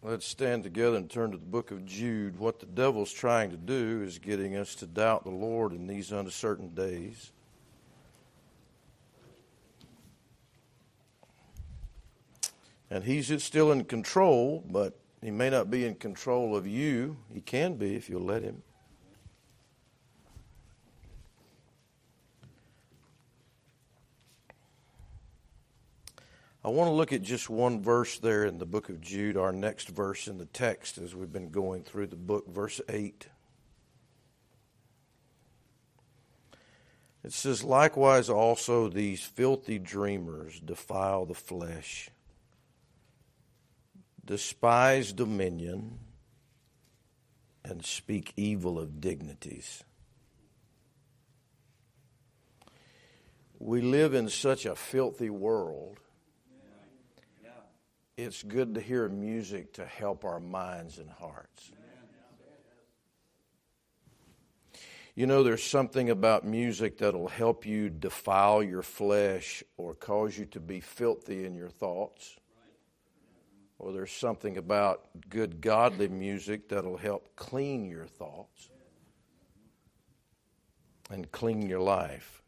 Let's stand together and turn to the book of Jude. What the devil's trying to do is getting us to doubt the Lord in these uncertain days. And he's still in control, but he may not be in control of you. He can be if you'll let him. I want to look at just one verse there in the book of Jude, our next verse in the text as we've been going through the book, verse 8. It says, Likewise, also these filthy dreamers defile the flesh, despise dominion, and speak evil of dignities. We live in such a filthy world it's good to hear music to help our minds and hearts. You know, there's something about music that'll help you defile your flesh or cause you to be filthy in your thoughts. Or there's something about good godly music that'll help clean your thoughts and clean your life.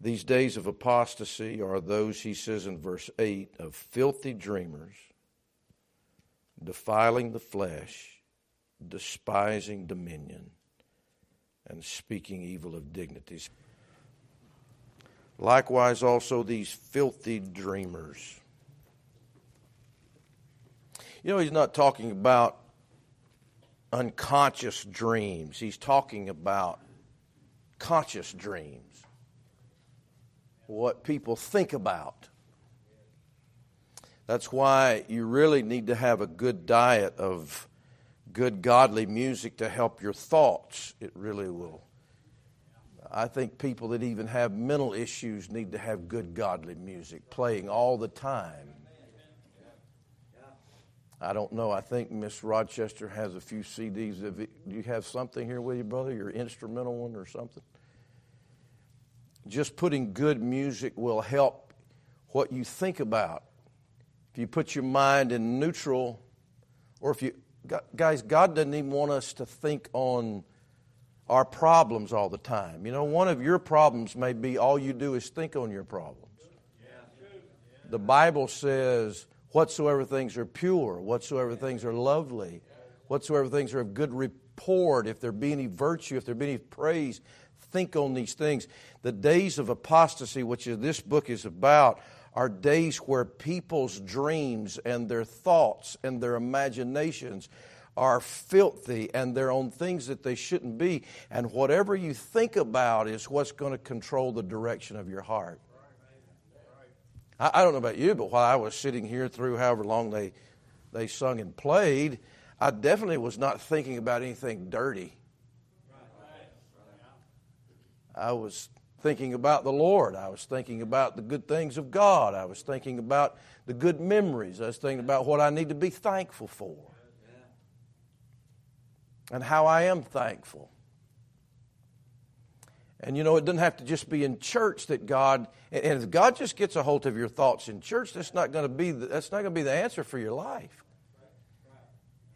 These days of apostasy are those, he says in verse 8, of filthy dreamers, defiling the flesh, despising dominion, and speaking evil of dignities. Likewise, also these filthy dreamers. You know, he's not talking about unconscious dreams, he's talking about conscious dreams what people think about. That's why you really need to have a good diet of good godly music to help your thoughts. It really will. I think people that even have mental issues need to have good godly music playing all the time. I don't know. I think Miss Rochester has a few CDs. Do you have something here with you, brother? Your instrumental one or something? Just putting good music will help what you think about. If you put your mind in neutral, or if you, guys, God doesn't even want us to think on our problems all the time. You know, one of your problems may be all you do is think on your problems. The Bible says, whatsoever things are pure, whatsoever things are lovely, whatsoever things are of good report, if there be any virtue, if there be any praise, think on these things. The days of apostasy, which this book is about, are days where people's dreams and their thoughts and their imaginations are filthy and they're on things that they shouldn't be. And whatever you think about is what's going to control the direction of your heart. I, don't know about you, but while I was sitting here through however long they, they sung and played, I definitely was not thinking about anything dirty. I was thinking about the Lord. I was thinking about the good things of God. I was thinking about the good memories. I was thinking about what I need to be thankful for and how I am thankful. And you know, it doesn't have to just be in church that God, and if God just gets a hold of your thoughts in church, that's not going to be, that's not going to be the answer for your life.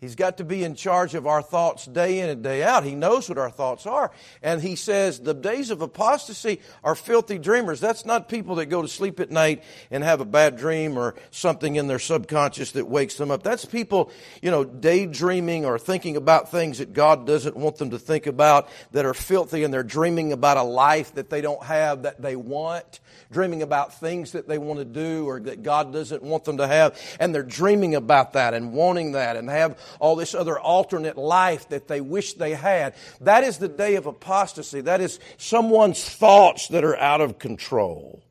He's got to be in charge of our thoughts day in and day out. He knows what our thoughts are. And he says the days of apostasy are filthy dreamers. That's not people that go to sleep at night and have a bad dream or something in their subconscious that wakes them up. That's people, you know, daydreaming or thinking about things that God doesn't want them to think about that are filthy and they're dreaming about a life that they don't have that they want, dreaming about things that they want to do or that God doesn't want them to have. And they're dreaming about that and wanting that and have all this other alternate life that they wish they had. That is the day of apostasy. That is someone's thoughts that are out of control.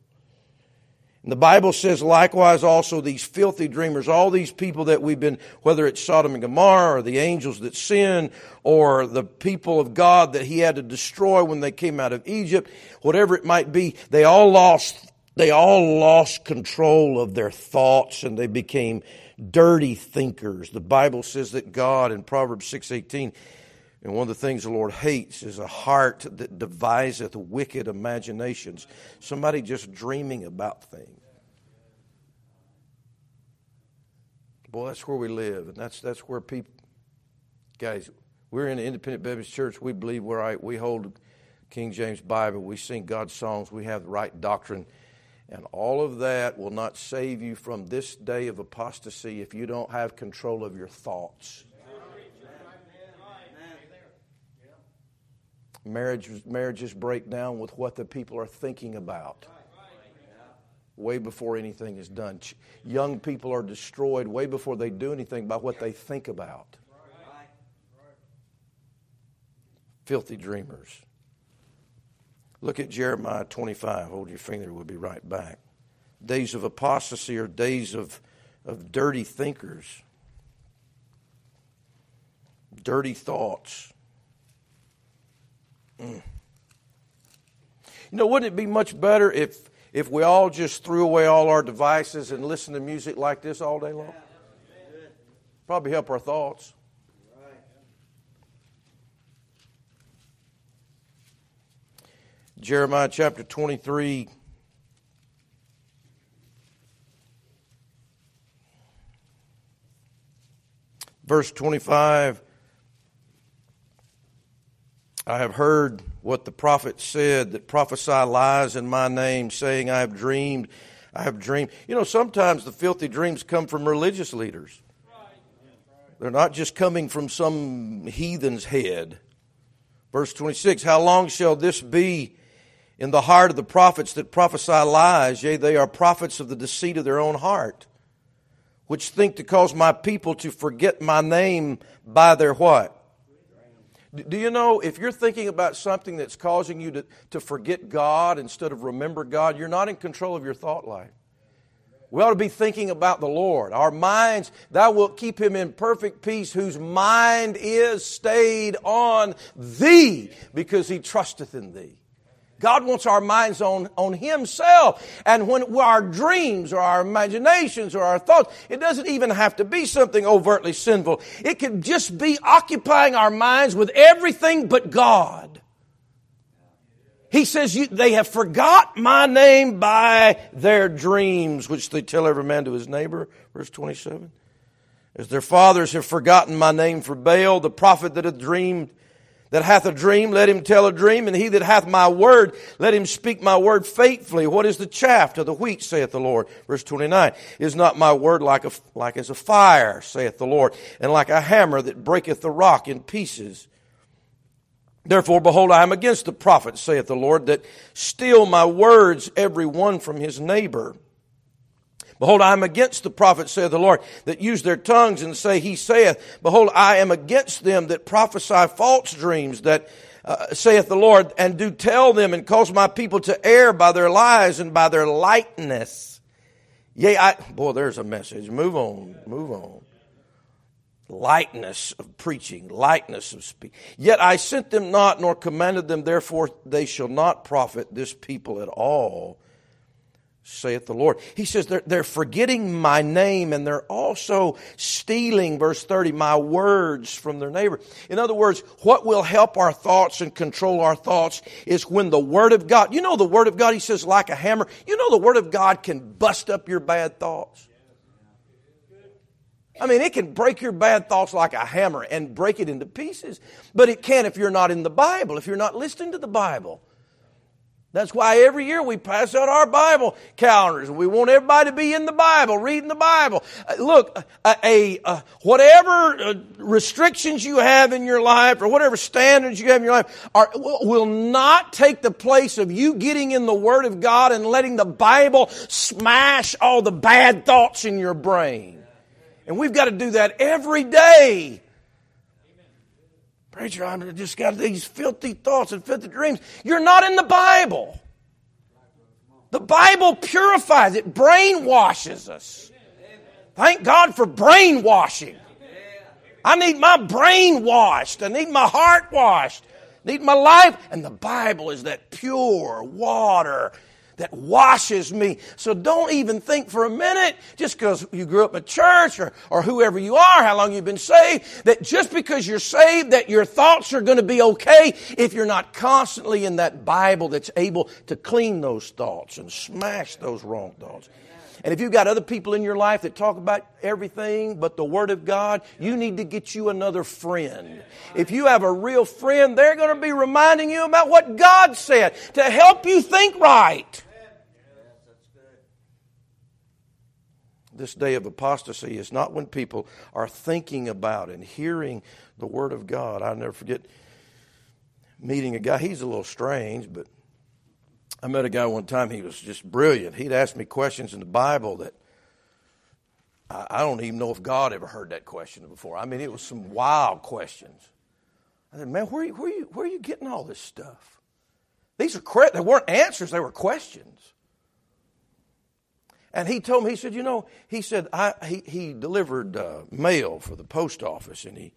And the Bible says likewise also these filthy dreamers, all these people that we've been, whether it's Sodom and Gomorrah or the angels that sin or the people of God that he had to destroy when they came out of Egypt, whatever it might be, they all lost, they all lost control of their thoughts and they became dirty thinkers. The Bible says that God in Proverbs 6:18 and one of the things the Lord hates is a heart that deviseth wicked imaginations. Somebody just dreaming about things. Boy, that's where we live, and that's that's where people, guys. We're in an independent Baptist church. We believe we're right. We hold King James Bible. We sing God's songs. We have the right doctrine. And all of that will not save you from this day of apostasy if you don't have control of your thoughts. Marriages, marriages break down with what the people are thinking about way before anything is done. Young people are destroyed way before they do anything by what they think about. Filthy dreamers. Look at Jeremiah 25. Hold your finger, we'll be right back. Days of apostasy are days of, of dirty thinkers, dirty thoughts. Mm. You know, wouldn't it be much better if, if we all just threw away all our devices and listened to music like this all day long? Probably help our thoughts. Jeremiah chapter 23. Verse 25 I have heard what the prophet said that prophesy lies in my name, saying, I have dreamed, I have dreamed. You know, sometimes the filthy dreams come from religious leaders, they're not just coming from some heathen's head. Verse 26 How long shall this be? In the heart of the prophets that prophesy lies, yea, they are prophets of the deceit of their own heart, which think to cause my people to forget my name by their what? Do you know if you're thinking about something that's causing you to, to forget God instead of remember God, you're not in control of your thought life. We ought to be thinking about the Lord. Our minds, thou wilt keep him in perfect peace whose mind is stayed on thee because he trusteth in thee. God wants our minds on, on Himself. And when our dreams or our imaginations or our thoughts, it doesn't even have to be something overtly sinful. It can just be occupying our minds with everything but God. He says, they have forgot my name by their dreams, which they tell every man to his neighbor. Verse 27. As their fathers have forgotten my name for Baal, the prophet that had dreamed that hath a dream, let him tell a dream, and he that hath my word, let him speak my word faithfully. What is the chaff to the wheat, saith the Lord? Verse 29. Is not my word like a, like as a fire, saith the Lord, and like a hammer that breaketh the rock in pieces? Therefore, behold, I am against the prophets, saith the Lord, that steal my words every one from his neighbor. Behold, I am against the prophets, saith the Lord, that use their tongues and say, He saith, Behold, I am against them that prophesy false dreams, that uh, saith the Lord, and do tell them and cause my people to err by their lies and by their lightness. Yea, I, boy, there's a message. Move on, move on. Lightness of preaching, lightness of speech. Yet I sent them not, nor commanded them, therefore they shall not profit this people at all saith the Lord. He says they're, they're forgetting my name and they're also stealing, verse 30, my words from their neighbor. In other words, what will help our thoughts and control our thoughts is when the Word of God, you know the Word of God, he says like a hammer. You know the Word of God can bust up your bad thoughts. I mean, it can break your bad thoughts like a hammer and break it into pieces. But it can if you're not in the Bible, if you're not listening to the Bible. That's why every year we pass out our Bible calendars. We want everybody to be in the Bible, reading the Bible. Uh, look, a, a, a whatever uh, restrictions you have in your life or whatever standards you have in your life are, will not take the place of you getting in the Word of God and letting the Bible smash all the bad thoughts in your brain. And we've got to do that every day. Preacher, I just got these filthy thoughts and filthy dreams. You're not in the Bible. The Bible purifies, it brainwashes us. Thank God for brainwashing. I need my brain washed. I need my heart washed. I need my life. And the Bible is that pure water that washes me. So don't even think for a minute, just because you grew up in church or, or whoever you are, how long you've been saved, that just because you're saved, that your thoughts are going to be okay if you're not constantly in that Bible that's able to clean those thoughts and smash those wrong thoughts. And if you've got other people in your life that talk about everything but the Word of God, you need to get you another friend. If you have a real friend, they're going to be reminding you about what God said to help you think right. This day of apostasy is not when people are thinking about and hearing the Word of God. I'll never forget meeting a guy. He's a little strange, but I met a guy one time. He was just brilliant. He'd ask me questions in the Bible that I, don't even know if God ever heard that question before. I mean, it was some wild questions. I said, "Man, where are you, where are you, where are you getting all this stuff? These are they weren't answers; they were questions." And he told me, he said, you know, he said I, he he delivered uh, mail for the post office, and he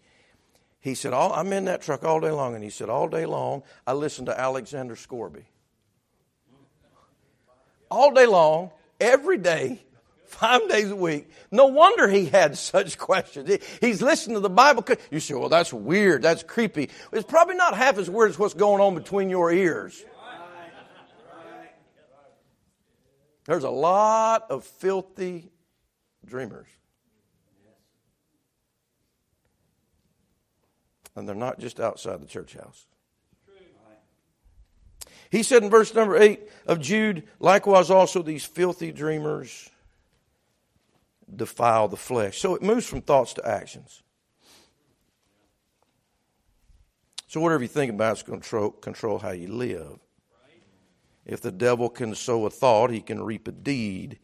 he said, all, I'm in that truck all day long, and he said, all day long I listened to Alexander Scourby. all day long, every day, five days a week. No wonder he had such questions. He's listening to the Bible. You say, well, that's weird. That's creepy. It's probably not half as weird as what's going on between your ears. There's a lot of filthy dreamers. And they're not just outside the church house. He said in verse number 8 of Jude, likewise also these filthy dreamers defile the flesh. So it moves from thoughts to actions. So whatever you think about is going to control, control how you live. If the devil can sow a thought, he can reap a deed.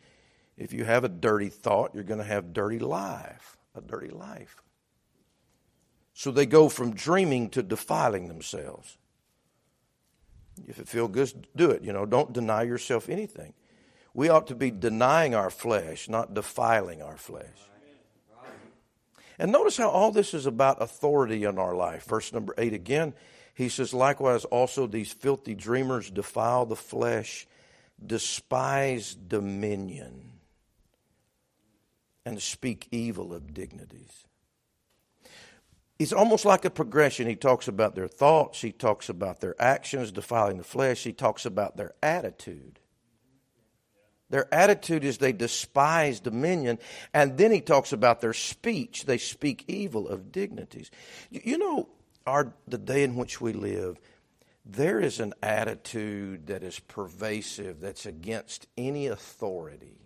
If you have a dirty thought, you're going to have dirty life, a dirty life. So they go from dreaming to defiling themselves. If it feels good, do it. You know, don't deny yourself anything. We ought to be denying our flesh, not defiling our flesh. And notice how all this is about authority in our life. Verse number eight again, he says, Likewise, also these filthy dreamers defile the flesh, despise dominion, and speak evil of dignities. It's almost like a progression. He talks about their thoughts, he talks about their actions, defiling the flesh, he talks about their attitude. Their attitude is they despise dominion. And then he talks about their speech. They speak evil of dignities. You know, our, the day in which we live, there is an attitude that is pervasive that's against any authority.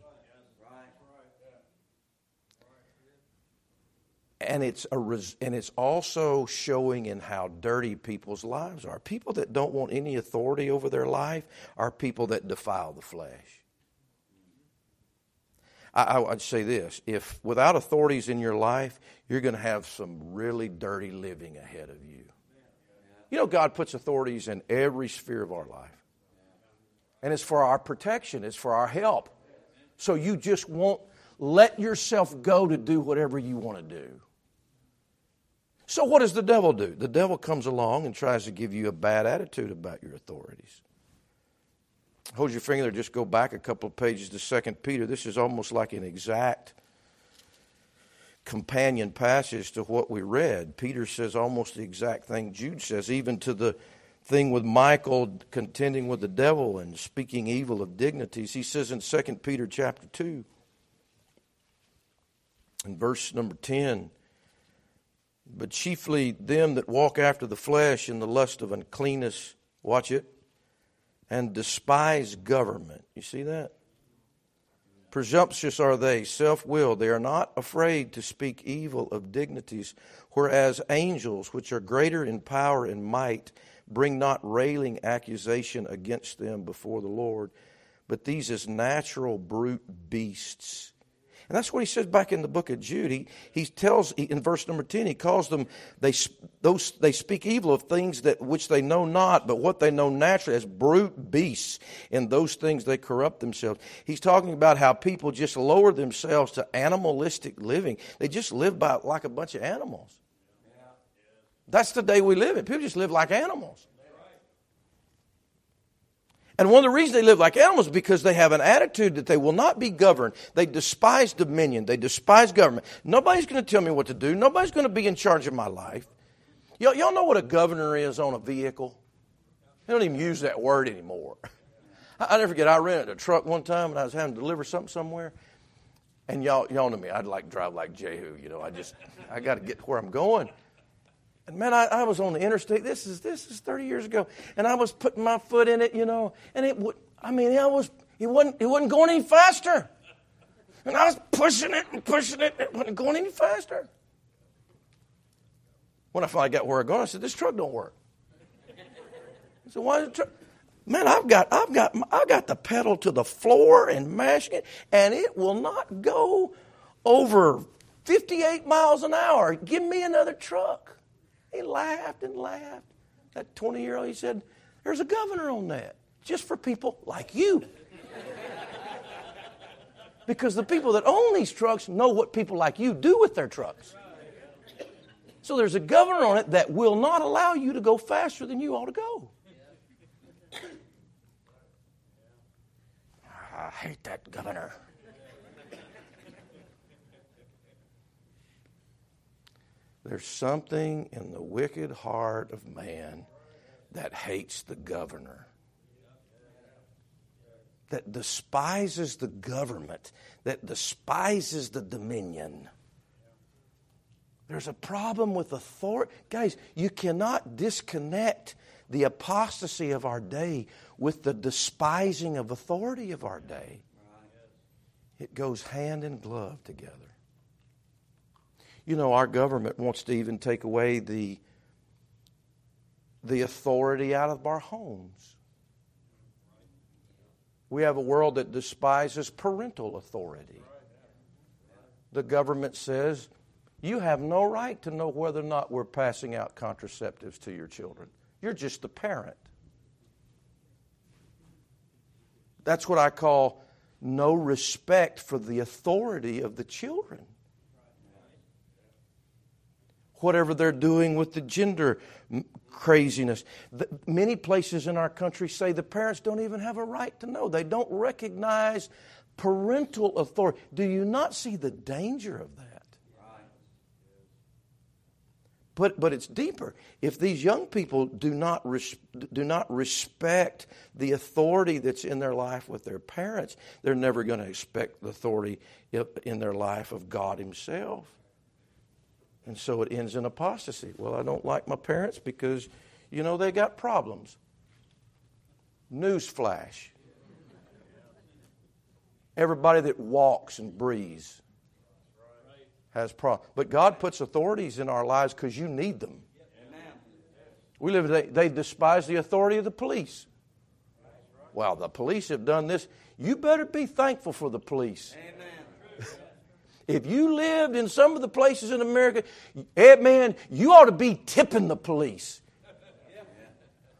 and it's a res- and it's also showing in how dirty people's lives are. People that don't want any authority over their life are people that defile the flesh. I, would say this: if without authorities in your life, you're going to have some really dirty living ahead of you. You know, God puts authorities in every sphere of our life, and it's for our protection. It's for our help. So you just won't let yourself go to do whatever you want to do. So, what does the devil do? The devil comes along and tries to give you a bad attitude about your authorities. Hold your finger there, just go back a couple of pages to Second Peter. This is almost like an exact companion passage to what we read. Peter says almost the exact thing Jude says, even to the thing with Michael contending with the devil and speaking evil of dignities. He says in 2 Peter chapter 2, in verse number 10, but chiefly them that walk after the flesh in the lust of uncleanness, watch it, and despise government. You see that? Presumptuous are they, self willed. They are not afraid to speak evil of dignities, whereas angels, which are greater in power and might, bring not railing accusation against them before the Lord, but these as natural brute beasts and that's what he says back in the book of Jude. He, tells in verse number 10, he calls them, they, those, they speak evil of things that which they know not, but what they know naturally as brute beasts. In those things they corrupt themselves. He's talking about how people just lower themselves to animalistic living. They just live by like a bunch of animals. That's the day we live in. People just live like animals. And one of the reasons they live like animals is because they have an attitude that they will not be governed. They despise dominion. They despise government. Nobody's going to tell me what to do. Nobody's going to be in charge of my life. Y'all, y'all know what a governor is on a vehicle? They don't even use that word anymore. I, I never forget. I rented a truck one time, and I was having to deliver something somewhere. And y'all, y'all know me. I'd like drive like Jehu. You know, I just, I got to get to where I'm going. And man, I, I, was on the interstate. This is this is 30 years ago, and I was putting my foot in it, you know, and it would. I mean, I was. It wasn't. It wasn't going any faster. And I was pushing it and pushing it. And It wasn't going any faster. When I finally got where I'm going, I said, "This truck don't work." I said, "Why is the truck?" Man, I've got, I've got, I got the pedal to the floor and mashing it, and it will not go over 58 miles an hour. Give me another truck. He laughed and laughed. That 20 year old, he said, There's a governor on that, just for people like you. because the people that own these trucks know what people like you do with their trucks. So there's a governor on it that will not allow you to go faster than you ought to go. I hate that governor. There's something in the wicked heart of man that hates the governor, that despises the government, that despises the dominion. There's a problem with authority. Guys, you cannot disconnect the apostasy of our day with the despising of authority of our day. It goes hand in glove together. You know, our government wants to even take away the, the authority out of our homes. We have a world that despises parental authority. The government says you have no right to know whether or not we're passing out contraceptives to your children. You're just the parent. That's what I call no respect for the authority of the children. Whatever they're doing with the gender craziness. many places in our country say the parents don't even have a right to know. They don't recognize parental authority. Do you not see the danger of that? But, but it's deeper. If these young people do not, res, do not respect the authority that's in their life with their parents, they're never going to expect the authority in their life of God Himself. And so it ends in apostasy. Well, I don't like my parents because, you know, they got problems. Newsflash. Everybody that walks and breathes has problems. But God puts authorities in our lives because you need them. We live they, despise the authority of the police. Well, the police have done this. You better be thankful for the police. If you lived in some of the places in America, hey, man, you ought to be tipping the police.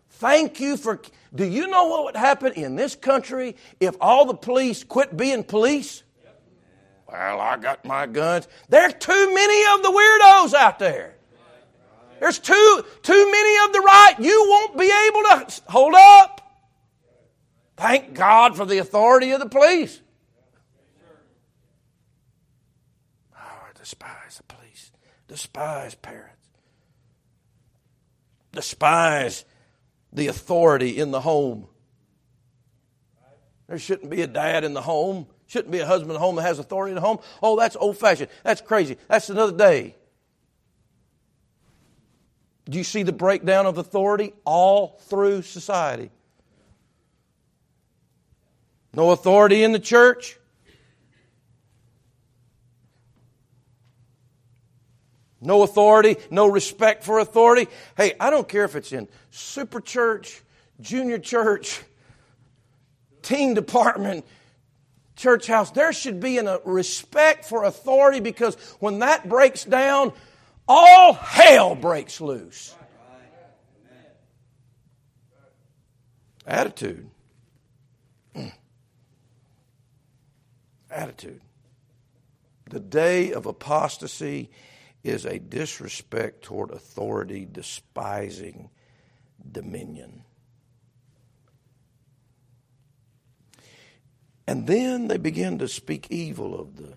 Thank you for. Do you know what would happen in this country if all the police quit being police? Well, I got my guns. There's too many of the weirdos out there. There's too, too many of the right. You won't be able to hold up. Thank God for the authority of the police. Oh, I despise the police. Despise parents. Despise the authority in the home. There shouldn't be a dad in the home. Shouldn't be a husband at home that has authority in the home. Oh, that's old fashioned. That's crazy. That's another day. Do you see the breakdown of authority all through society? No authority in the church. No authority, no respect for authority. Hey, I don't care if it's in super church, junior church, teen department, church house, there should be a respect for authority because when that breaks down, all hell breaks loose. Attitude. Attitude. The day of apostasy is a disrespect toward authority, despising dominion. And then they begin to speak evil of the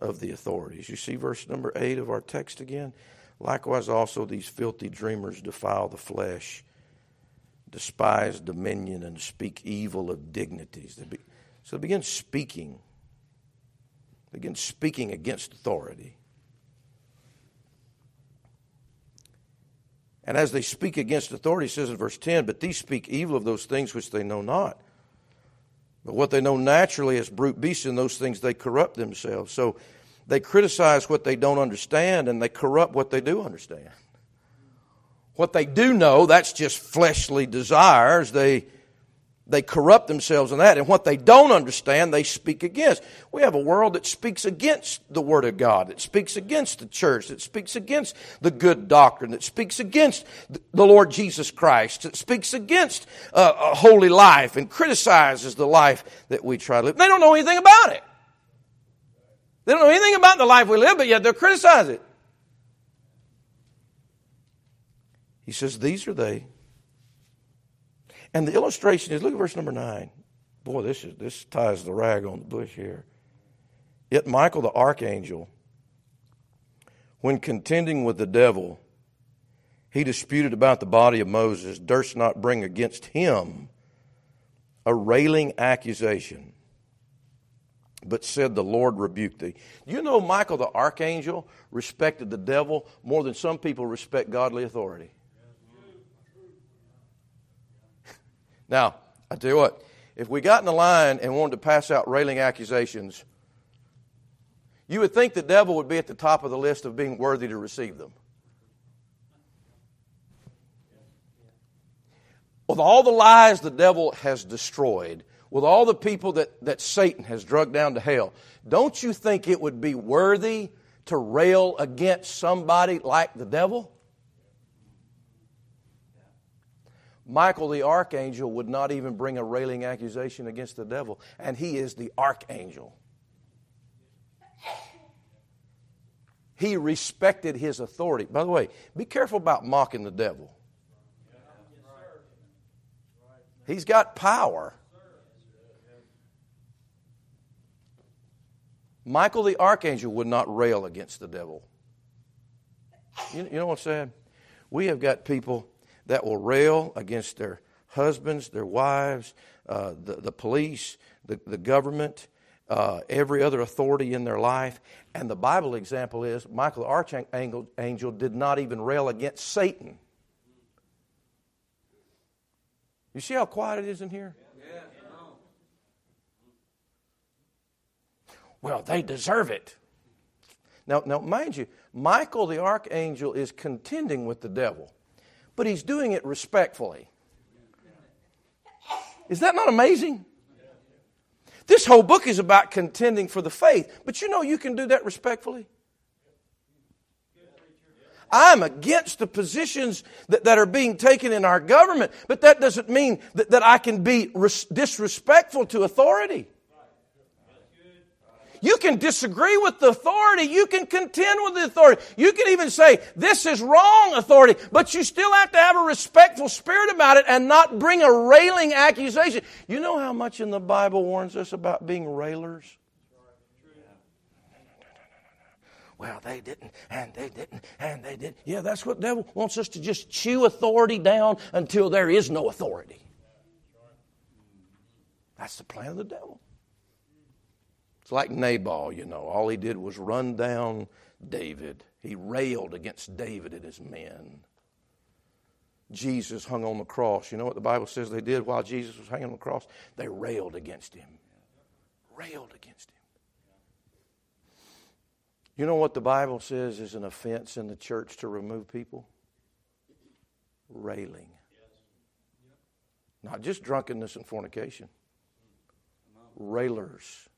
of the authorities. You see verse number 8 of our text again. Likewise also these filthy dreamers defile the flesh, despise dominion and speak evil of dignities. They be, so they begin speaking. They begin speaking against authority. And as they speak against authority, says in verse 10, but these speak evil of those things which they know not. But what they know naturally as brute beasts, in those things they corrupt themselves. So they criticize what they don't understand and they corrupt what they do understand. What they do know, that's just fleshly desires. They they corrupt themselves in that. And what they don't understand, they speak against. We have a world that speaks against the Word of God, that speaks against the church, that speaks against the good doctrine, that speaks against the Lord Jesus Christ, that speaks against uh, a holy life and criticizes the life that we try to live. They don't know anything about it. They don't know anything about the life we live, but yet they're criticizing it. He says, These are they and the illustration is look at verse number nine. Boy, this is this ties the rag on the bush here. Yet Michael the archangel, when contending with the devil, he disputed about the body of Moses, durst not bring against him a railing accusation, but said, The Lord rebuked thee. You know, Michael the archangel respected the devil more than some people respect godly authority. Now, I tell you what, if we got in the line and wanted to pass out railing accusations, you would think the devil would be at the top of the list of being worthy to receive them. With all the lies the devil has destroyed, with all the people that, that Satan has drugged down to hell, don't you think it would be worthy to rail against somebody like the devil? Michael the archangel would not even bring a railing accusation against the devil, and he is the archangel. He respected his authority. By the way, be careful about mocking the devil. He's got power. Michael the archangel would not rail against the devil. You, know what I'm saying? We have got people that will rail against their husbands, their wives, uh, the, the police, the, the government, uh, every other authority in their life. And the Bible example is Michael the Archangel angel did not even rail against Satan. You see how quiet it is in here? Well, they deserve it. Now, now, mind you, Michael the archangel is contending with the devil but he's doing it respectfully. Is that not amazing? This whole book is about contending for the faith, but you know you can do that respectfully. I'm against the positions that, that are being taken in our government, but that doesn't mean that, that I can be res- disrespectful to authority. You can disagree with the authority. You can contend with the authority. You can even say, this is wrong authority, but you still have to have a respectful spirit about it and not bring a railing accusation. You know how much in the Bible warns us about being railers? Well, they didn't, and they didn't, and they didn't Yeah, that's what the devil wants us to just chew authority down until there is no authority. That's the plan of the devil. It's like Nabal, you know. All he did was run down David. He railed against David and his men. Jesus hung on the cross. You know what the Bible says they did while Jesus was hanging on the cross? They railed against him. Railed against him. You know what the Bible says is an offense in the church to remove people? Railing. Not just drunkenness and fornication. Railers.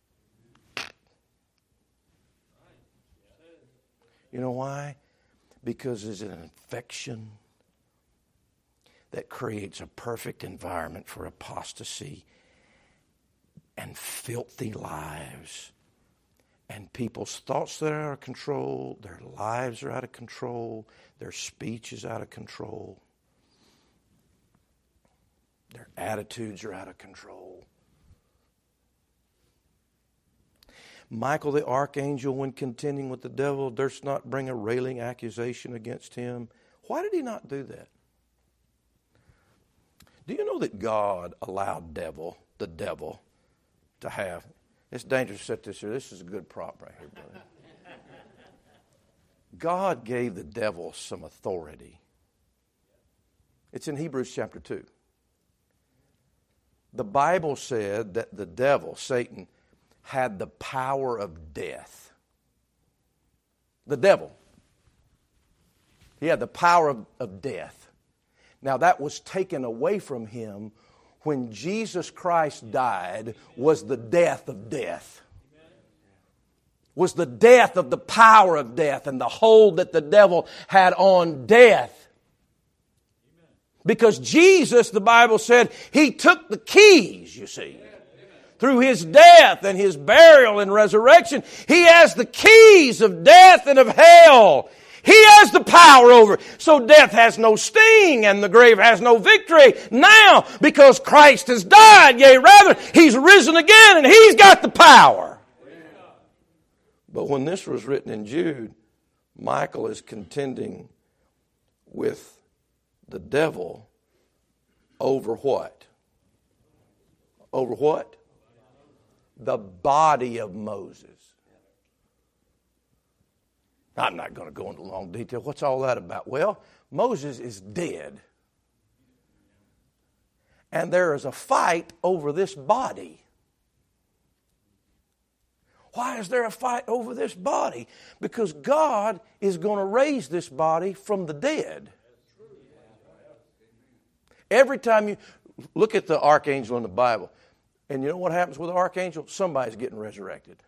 You know why? Because it's an infection that creates a perfect environment for apostasy and filthy lives. And people's thoughts that are out of control, their lives are out of control, their speech is out of control, their attitudes are out of control. Michael the archangel, when contending with the devil, durst not bring a railing accusation against him. Why did he not do that? Do you know that God allowed devil, the devil, to have? It's dangerous to set this here. This is a good prop right here, brother. God gave the devil some authority. It's in Hebrews chapter 2. The Bible said that the devil, Satan, had the power of death. The devil. He had the power of, of death. Now, that was taken away from him when Jesus Christ died, was the death of death was the death of the power of death and the hold that the devil had on death. Because Jesus, the Bible said, He took the keys, you see. Through His death and His burial and resurrection, He has the keys of death and of hell. He has the power over it. So death has no sting and the grave has no victory now because Christ has died. Yea, rather, He's risen again and He's got the power. But when this was written in Jude, Michael is contending with the devil over what? Over what? The body of Moses. I'm not going to go into long detail. What's all that about? Well, Moses is dead. And there is a fight over this body. Why is there a fight over this body? Because God is going to raise this body from the dead. Every time you look at the archangel in the Bible, and you know what happens with the archangel? Somebody's getting resurrected.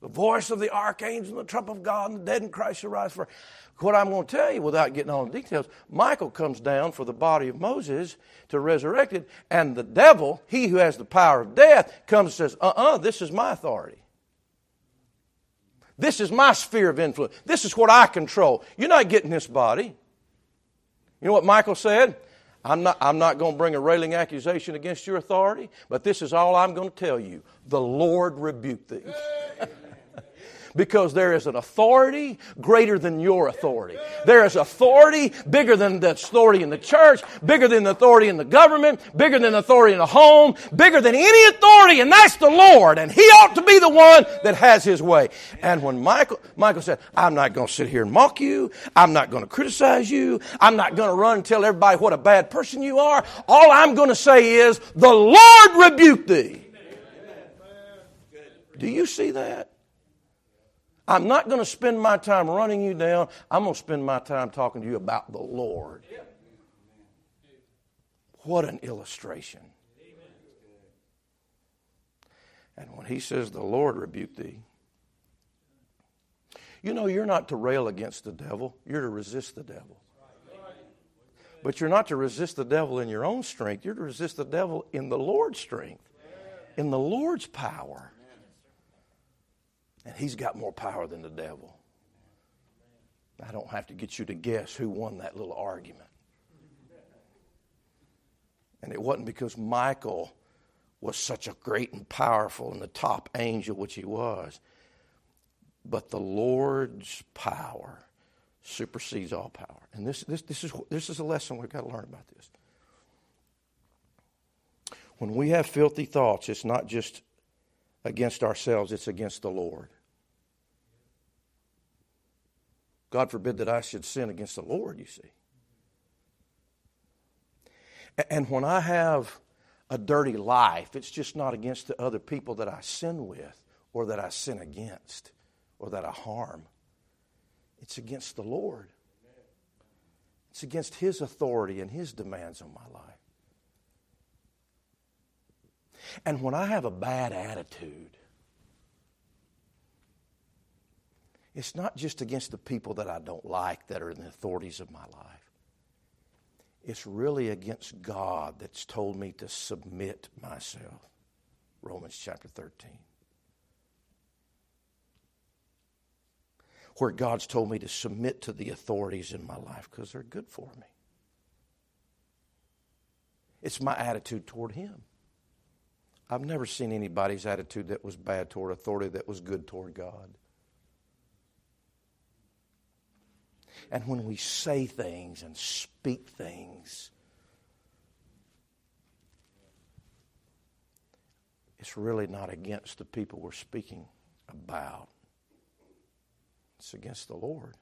The voice of the archangel, the trump of God, and the dead in Christ shall rise for. What I'm going to tell you without getting all the details, Michael comes down for the body of Moses to resurrect it, and the devil, he who has the power of death, comes and says, uh uh-uh, uh, this is my authority. This is my sphere of influence. This is what I control. You're not getting this body. You know what Michael said? I'm not, I'm not going to bring a railing accusation against your authority, but this is all I'm going to tell you. The Lord rebuked thee. because there is an authority greater than your authority. There is authority bigger than the authority in the church, bigger than the authority in the government, bigger than the authority in the home, bigger than any authority, and that's the Lord. And He ought to be the one that has His way. And when Michael, Michael said, I'm not going to sit here and mock you. I'm not going to criticize you. I'm not going to run and tell everybody what a bad person you are. All I'm going to say is, the Lord rebuke thee. Do you see that? I'm not going to spend my time running you down. I'm going to spend my time talking to you about the Lord. What an illustration. And when he says, The Lord rebuke thee, you know, you're not to rail against the devil, you're to resist the devil. But you're not to resist the devil in your own strength, you're to resist the devil in the Lord's strength, in the Lord's power. And he's got more power than the devil. I don't have to get you to guess who won that little argument. And it wasn't because Michael was such a great and powerful and the top angel, which he was, but the Lord's power supersedes all power. And this, this, this, is, this is a lesson we've got to learn about this. When we have filthy thoughts, it's not just against ourselves, it's against the Lord. God forbid that I should sin against the Lord, you see. And when I have a dirty life, it's just not against the other people that I sin with or that I sin against or that I harm. It's against the Lord. It's against His authority and His demands on my life. And when I have a bad attitude, it's not just against the people that I don't like that are in the authorities of my life. It's really against God that's told me to submit myself. Romans chapter 13. Where God's told me to submit to the authorities in my life because they're good for me. It's my attitude toward Him. I've never seen anybody's attitude that was bad toward authority that was good toward God. And when we say things and speak things, it's really not against the people we're speaking about, it's against the Lord.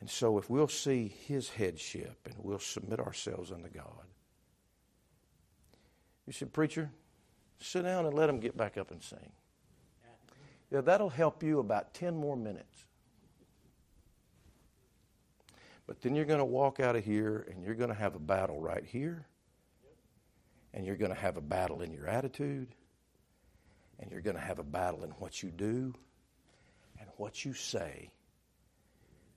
And so, if we'll see His headship and we'll submit ourselves unto God, you said, Preacher, sit down and let them get back up and sing. Yeah, that'll help you about 10 more minutes. But then you're going to walk out of here and you're going to have a battle right here. And you're going to have a battle in your attitude. And you're going to have a battle in what you do and what you say.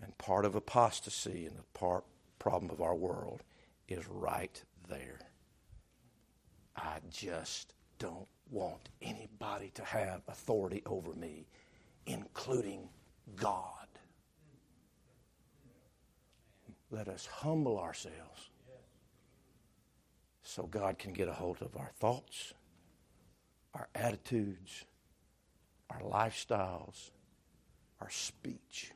And part of apostasy and the part, problem of our world is right there. I just don't want anybody to have authority over me, including God. Let us humble ourselves so God can get a hold of our thoughts, our attitudes, our lifestyles, our speech.